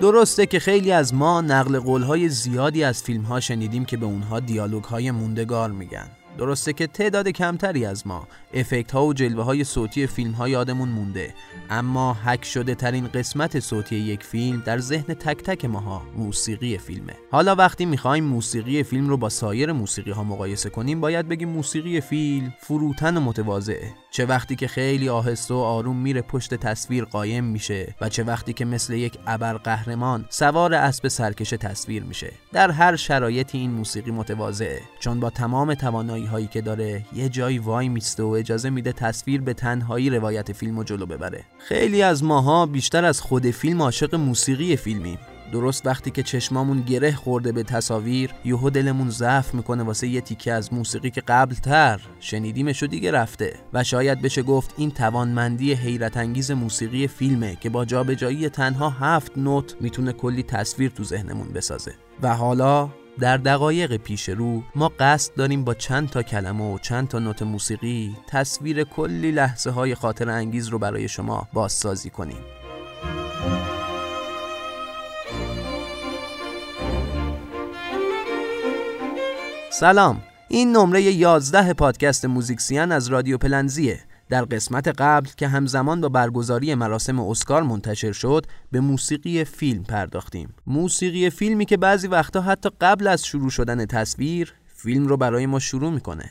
درسته که خیلی از ما نقل قولهای زیادی از فیلم ها شنیدیم که به اونها دیالوگ های موندگار میگن. درسته که تعداد کمتری از ما افکت ها و جلوه های صوتی فیلم ها یادمون مونده اما حک شده ترین قسمت صوتی یک فیلم در ذهن تک تک ماها موسیقی فیلمه. حالا وقتی می‌خوایم موسیقی فیلم رو با سایر موسیقی ها مقایسه کنیم باید بگیم موسیقی فیلم فروتن و متواضعه. چه وقتی که خیلی آهسته و آروم میره پشت تصویر قایم میشه و چه وقتی که مثل یک ابر قهرمان سوار اسب سرکش تصویر میشه. در هر شرایطی این موسیقی متواضعه. چون با تمام توانایی هایی که داره یه جایی وای میسته و اجازه میده تصویر به تنهایی روایت فیلم و جلو ببره. خیلی از ماها بیشتر از خود فیلم عاشق موسیقی فیلمیم. درست وقتی که چشمامون گره خورده به تصاویر یهو دلمون ضعف می‌کنه واسه یه تیکه از موسیقی که قبل تر شنیدیمش و دیگه رفته و شاید بشه گفت این توانمندی حیرت انگیز موسیقی فیلمه که با جابجایی تنها هفت نوت می‌تونه کلی تصویر تو ذهنمون بسازه. و حالا در دقایق پیش رو ما قصد داریم با چند تا کلمه و چند تا نوت موسیقی تصویر کلی لحظه های خاطر انگیز رو برای شما بازسازی کنیم. سلام. این نمره 11 پادکست موزیکسیان از رادیو پلنزیه. در قسمت قبل که همزمان با برگزاری مراسم اسکار منتشر شد به موسیقی فیلم پرداختیم. موسیقی فیلمی که بعضی وقتا حتی قبل از شروع شدن تصویر فیلم رو برای ما شروع می‌کنه.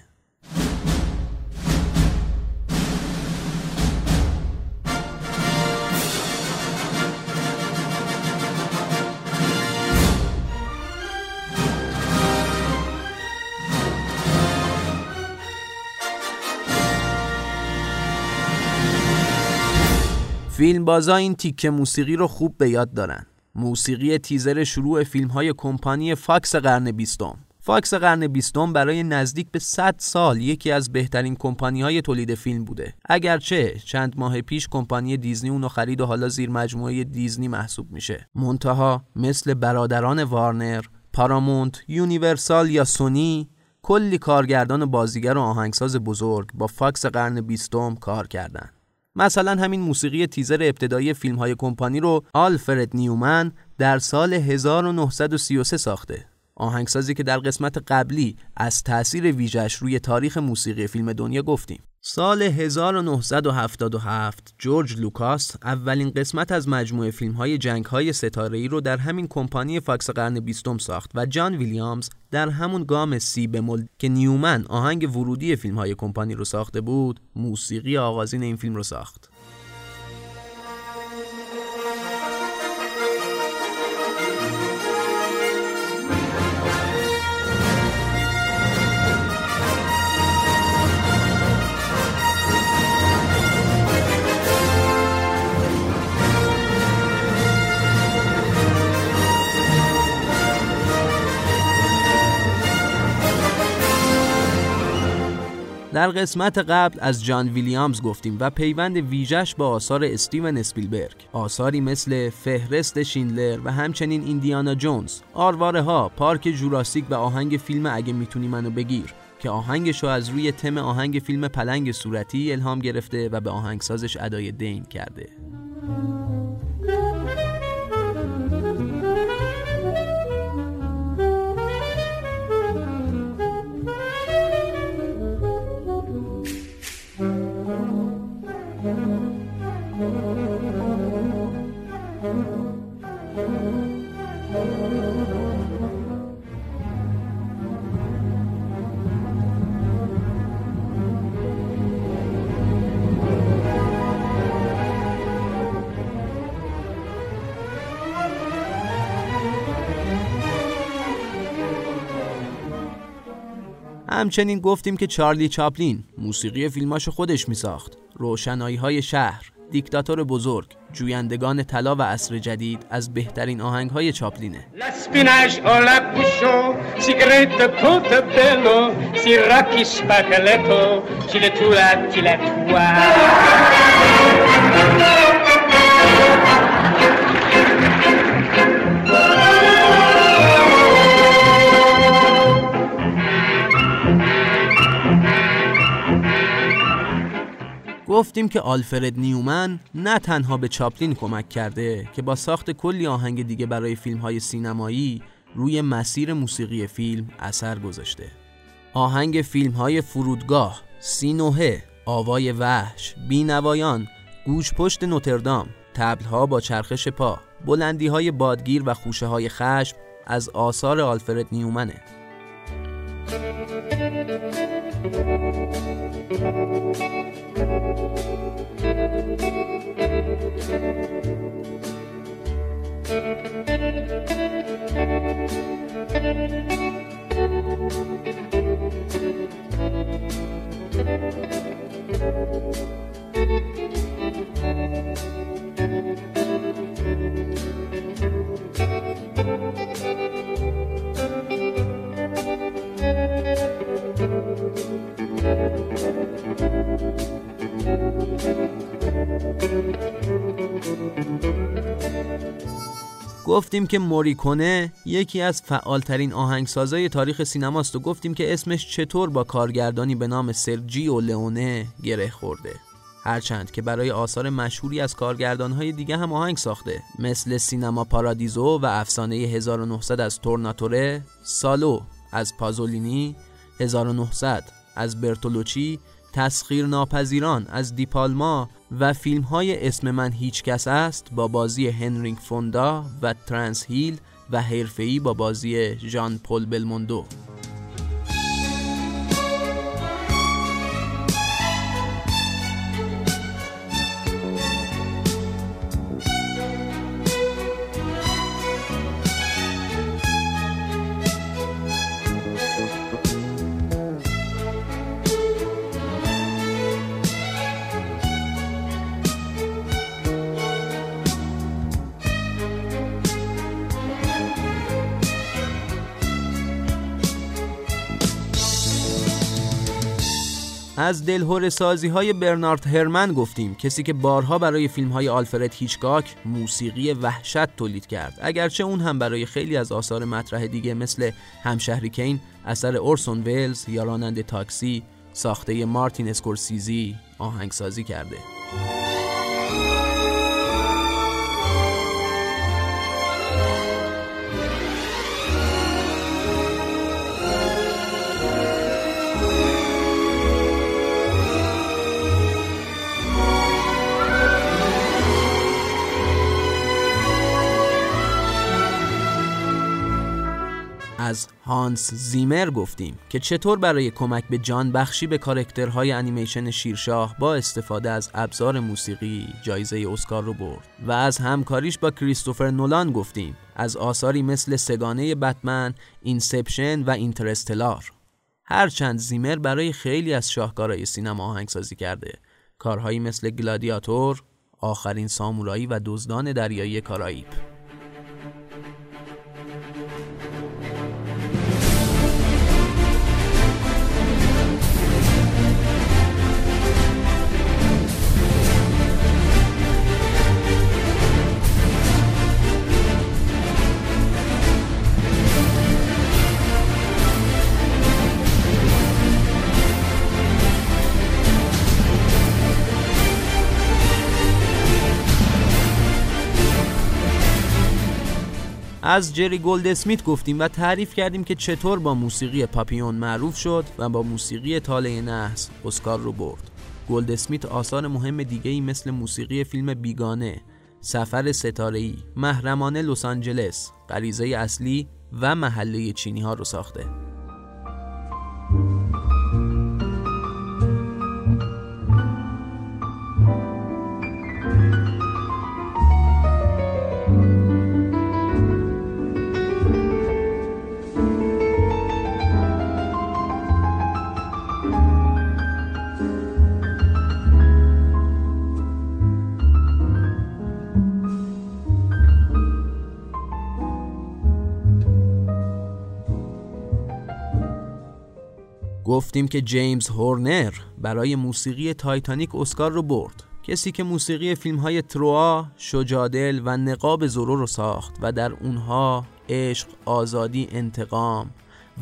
فیلم بازا این تیکه موسیقی رو خوب به یاد دارن. موسیقی تیزر شروع فیلم های کمپانی فاکس قرن بیستم. فاکس قرن بیستم برای نزدیک به 100 سال یکی از بهترین کمپانی های تولید فیلم بوده. اگرچه چند ماه پیش کمپانی دیزنی اونو خرید و حالا زیر مجموعه دیزنی محسوب میشه. منتها مثل برادران وارنر پارامونت یونیورسال یا سونی کلی کارگردان و بازیگر و آهنگساز بزرگ با فاکس قرن بیستم کار کردند. مثلا همین موسیقی تیزر ابتدایی فیلم های کمپانی رو آلفرد نیومن در سال 1933 ساخته. آهنگسازی که در قسمت قبلی از تاثیر ویژش روی تاریخ موسیقی فیلم دنیا گفتیم. سال 1977 جورج لوکاس اولین قسمت از مجموعه فیلم های جنگ های ستاره ای رو در همین کمپانی فاکس قرن بیستم ساخت و جان ویلیامز در همون گام سی بمول که نیومن آهنگ ورودی فیلم های کمپانی رو ساخته بود موسیقی آغازین این فیلم رو ساخت. در قسمت قبل از جان ویلیامز گفتیم و پیوند ویژش با آثار استیون اسپیلبرگ. آثاری مثل فهرست شیندلر و همچنین ایندیانا جونز. آرواره ها پارک جوراسیک و آهنگ فیلم اگه می‌تونی منو بگیر. که آهنگشو از روی تم آهنگ فیلم پلنگ صورتی الهام گرفته و به آهنگسازش ادای دین کرده. همچنین گفتیم که چارلی چاپلین موسیقی فیلماش خودش میساخت. روشنایی های شهر دیکتاتور بزرگ جویندگان طلا و عصر جدید از بهترین آهنگ های چاپلینه گفتیم که آلفرد نیومن نه تنها به چاپلین کمک کرده که با ساخت کلی آهنگ دیگه برای فیلم های سینمایی روی مسیر موسیقی فیلم اثر گذاشته. آهنگ فیلم های فرودگاه، سینوهه، آوای وحش، بینوایان، گوش پشت نوتردام، تبلها با چرخش پا، بلندی های بادگیر و خوشه های خشم از آثار آلفرد نیومنه. گفتیم که موریکونه یکی از فعالترین آهنگسازای تاریخ سینماست و گفتیم که اسمش چطور با کارگردانی به نام سرجیو لئونه گره خورده. هرچند که برای آثار مشهوری از کارگردانهای دیگه هم آهنگ ساخته مثل سینما پارادیزو و افسانه 1900 از تورناتوره سالو از پازولینی 1900 از برتولوچی تسخیر ناپذیران از دیپالما و فیلم های اسم من هیچ کس است با بازی هنرینگ فوندا و ترانس هیل و حرفه‌ای با بازی ژان پل بلموندو. از دلهور سازی های برنارد هرمن گفتیم کسی که بارها برای فیلم های آلفرد هیچکاک موسیقی وحشت تولید کرد. اگرچه اون هم برای خیلی از آثار مطرح دیگه مثل همشهری کین اثر اورسون ویلز یا راننده تاکسی ساخته مارتین اسکورسیزی آهنگسازی کرده. از هانس زیمر گفتیم که چطور برای کمک به جان بخشی به کارکترهای انیمیشن شیرشاه با استفاده از ابزار موسیقی جایزه اسکار رو برد. و از همکاریش با کریستوفر نولان گفتیم از آثاری مثل سه‌گانه بتمن، Inception و Interstellar. هرچند زیمر برای خیلی از شاهکارهای سینما آهنگسازی کرده. کارهایی مثل Gladiator، آخرین سامورایی و دزدان دریایی کارائیب. از جری گولد اسمیت گفتیم و تعریف کردیم که چطور با موسیقی پاپیون معروف شد و با موسیقی تاله نحس اسکار رو برد. گولد اسمیت آثار مهم دیگه ای مثل موسیقی فیلم بیگانه سفر ستاره‌ای محرمانه لس آنجلس غریزه اصلی و محله چینی ها رو ساخته. گفتیم که جیمز هورنر برای موسیقی تایتانیک اسکار رو برد. کسی که موسیقی فیلم های تروا، شجادل و نقاب زورو رو ساخت و در اونها عشق، آزادی، انتقام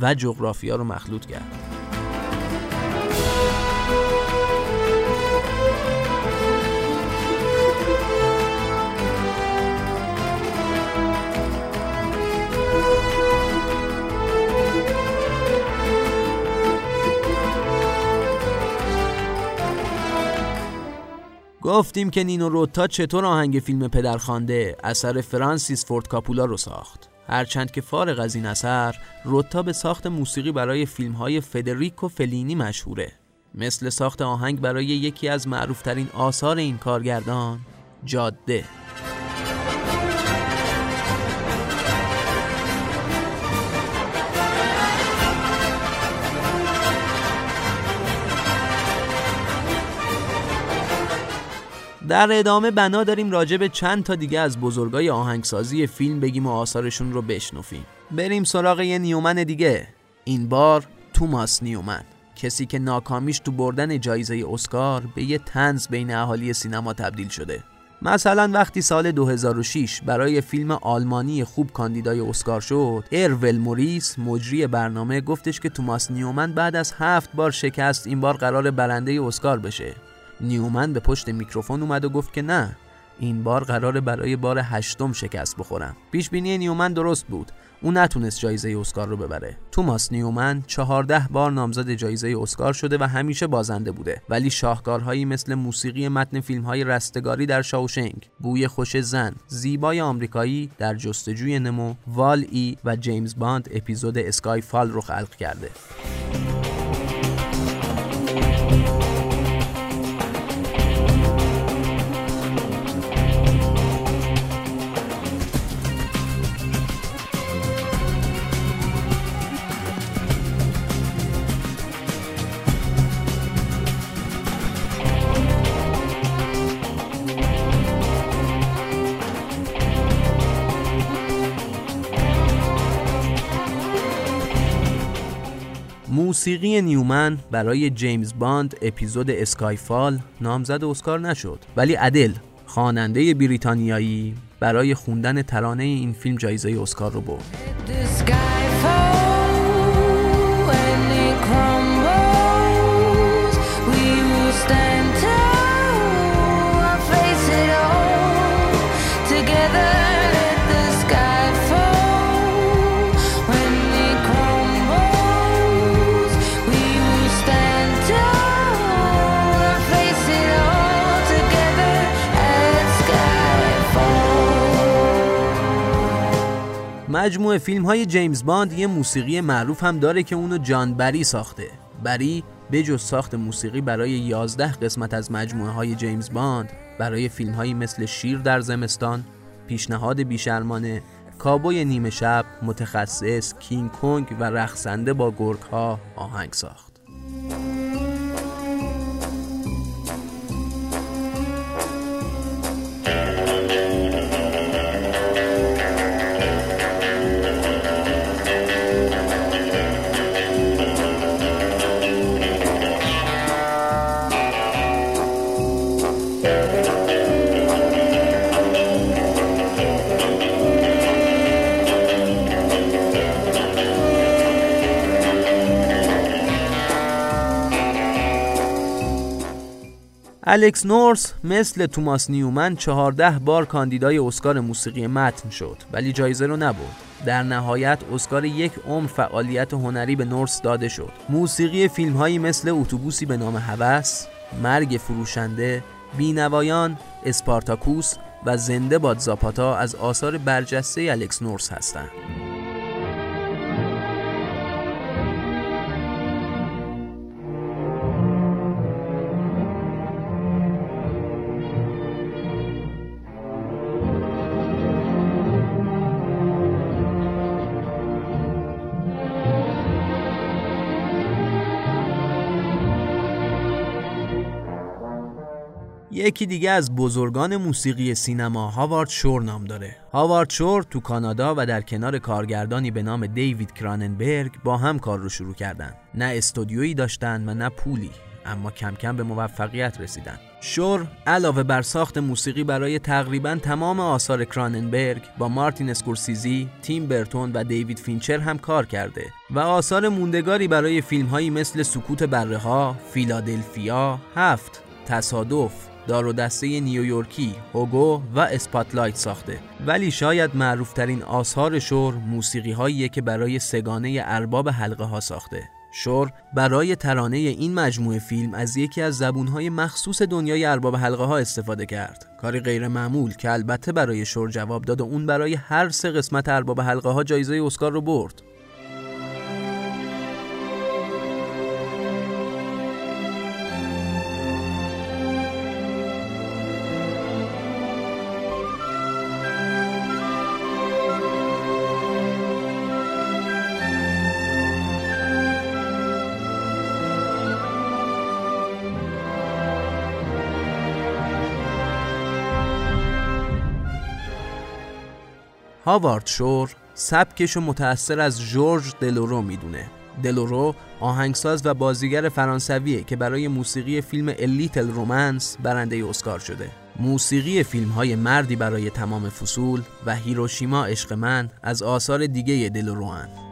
و جغرافیا رو مخلوط کرد. گفتیم که نینو روتا چطور آهنگ فیلم پدرخوانده اثر فرانسیس فورد کاپولا رو ساخت. هرچند که فارغ از این اثر روتا به ساخت موسیقی برای فیلم های فدریکو فلینی مشهوره. مثل ساخت آهنگ برای یکی از معروفترین آثار این کارگردان جاده. در ادامه بنا داریم راجع به چند تا دیگه از بزرگای آهنگسازی فیلم بگیم و آثارشون رو بشنویم. بریم سراغ یه نیومن دیگه. این بار توماس نیومن. کسی که ناکامیش تو بردن جایزه اسکار به یه تنز بین اهالی سینما تبدیل شده. مثلا وقتی سال 2006 برای فیلم آلمانی خوب کاندیدای اسکار شد ارول موریس مجری برنامه گفتش که توماس نیومن بعد از هفت بار شکست این بار قراره برنده اسکار بشه. نیومن به پشت میکروفون اومد و گفت که نه این بار قراره برای بار هشتم شکست بخورم. پیش بینی نیومن درست بود. او نتونست جایزه اسکار رو ببره. توماس نیومن چهارده بار نامزد جایزه اسکار شده و همیشه بازنده بوده. ولی شاهکارهایی مثل موسیقی متن فیلم های رستگاری در شاوشنگ بوی خوش زن زیبای آمریکایی در جستجوی نمو WALL-E و جیمز باند اپیزود Skyfall رو خلق کرده. موسیقی نیومن برای جیمز باند اپیزود اسکایفال نامزد اسکار نشد. ولی ادل خواننده بریتانیایی برای خوندن ترانه این فیلم جایزه اسکار رو برد. مجموعه فیلم های جیمز باند یه موسیقی معروف هم داره که اونو جان بری ساخته. بری به جز ساخت موسیقی برای 11 قسمت از مجموعه های جیمز باند برای فیلم هایی مثل شیر در زمستان پیشنهاد بیشرمانه کابوی نیمه شب متخصص کینگ کنگ و رقصنده با گرگ ها آهنگ ساخت. الکس نورس مثل توماس نیومن چهارده بار کاندیدای اسکار موسیقی متن شد ولی جایزه رو نبرد. در نهایت اسکار یک عمر فعالیت هنری به نورس داده شد. موسیقی فیلم هایی مثل اتوبوسی به نام هوس مرگ فروشنده بینوایان اسپارتاکوس و زنده باد زاپاتا از آثار برجسته الکس نورس هستند. یکی دیگه از بزرگان موسیقی سینما هاوارد شور نام داره. هاوارد شور تو کانادا و در کنار کارگردانی به نام دیوید کراننبرگ با هم کار رو شروع کردن. نه استودیویی داشتن و نه پولی اما کم کم به موفقیت رسیدن. شور علاوه بر ساخت موسیقی برای تقریبا تمام آثار کراننبرگ با مارتین اسکورسیزی، تیم برتون و دیوید فینچر هم کار کرده و آثار موندگاری برای فیلم هایی مثل سکوت بره ها، فیلادلفیا، هفت، تصادف، دار و دسته نیویورکی، هوگو و اسپاتلایت ساخته. ولی شاید معروفترین آثار شور موسیقی هایی که برای سگانه ارباب حلقه ها ساخته. شور برای ترانه این مجموعه فیلم از یکی از زبونهای مخصوص دنیای ارباب حلقه ها استفاده کرد. کاری غیر معمول که البته برای شور جواب داد و اون برای هر سه قسمت ارباب حلقه ها جایزه اسکار رو برد. هاوارد شور سبکش و متأثر از جورج دلورو می‌دونه دلورو آهنگساز و بازیگر فرانسویه که برای موسیقی فیلم الیتل رومنس برنده اسکار شده موسیقی فیلم های مردی برای تمام فصول و هیروشیما عشق من از آثار دیگه دلورو هن.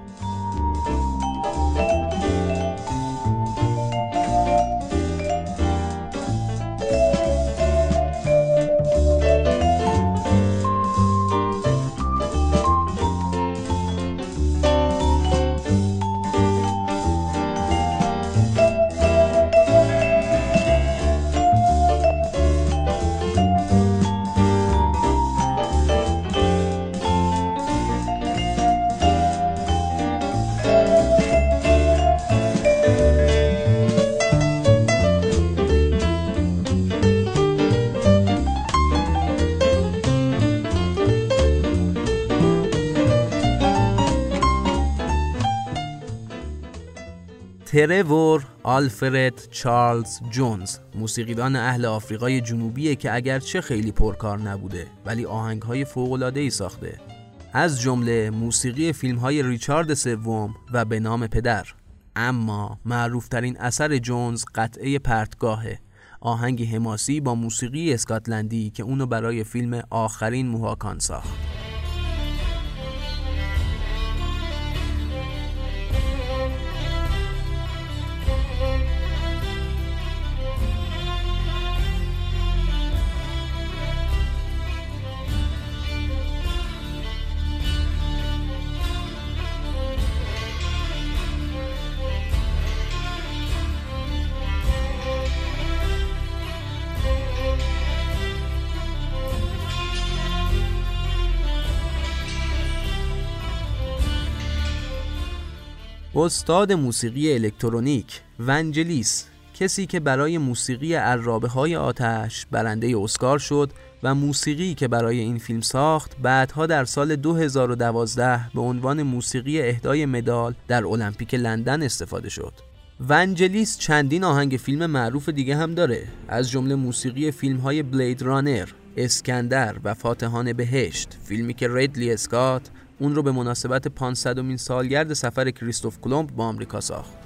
ترور آلفرد چارلز جونز موسیقیدان اهل آفریقای جنوبیه که اگرچه خیلی پرکار نبوده ولی آهنگهای ای ساخته. از جمله موسیقی فیلم های ریچارد سوم و به نام پدر. اما معروفترین اثر جونز قطعه پرتگاهه. آهنگ حماسی با موسیقی اسکاتلندی که اونو برای فیلم آخرین موهاکان ساخت. استاد موسیقی الکترونیک ونجلیس کسی که برای موسیقی عرابه های آتش برنده اسکار شد و موسیقی که برای این فیلم ساخت بعدها در سال 2012 به عنوان موسیقی اهدای مدال در المپیک لندن استفاده شد. ونجلیس چندین آهنگ فیلم معروف دیگه هم داره از جمله موسیقی فیلم های بلید رانر، اسکندر و فاتحان بهشت فیلمی که ریدلی اسکات اون رو به مناسبت 500 مین سالگرد سفر کریستوف کلمب با آمریکا ساخت.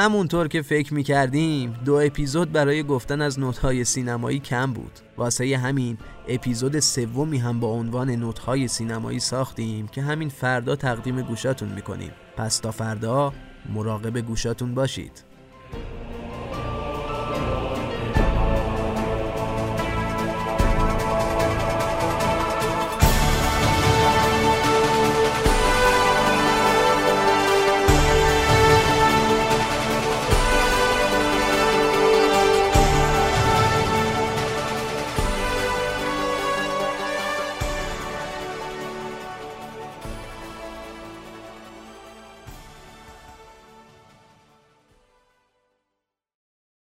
همونطور که فکر می‌کردیم دو اپیزود برای گفتن از نوتهای سینمایی کم بود. واسه همین اپیزود سومی هم با عنوان نوتهای سینمایی ساختیم که همین فردا تقدیم گوشاتون می‌کنیم. پس تا فردا مراقب گوشاتون باشید.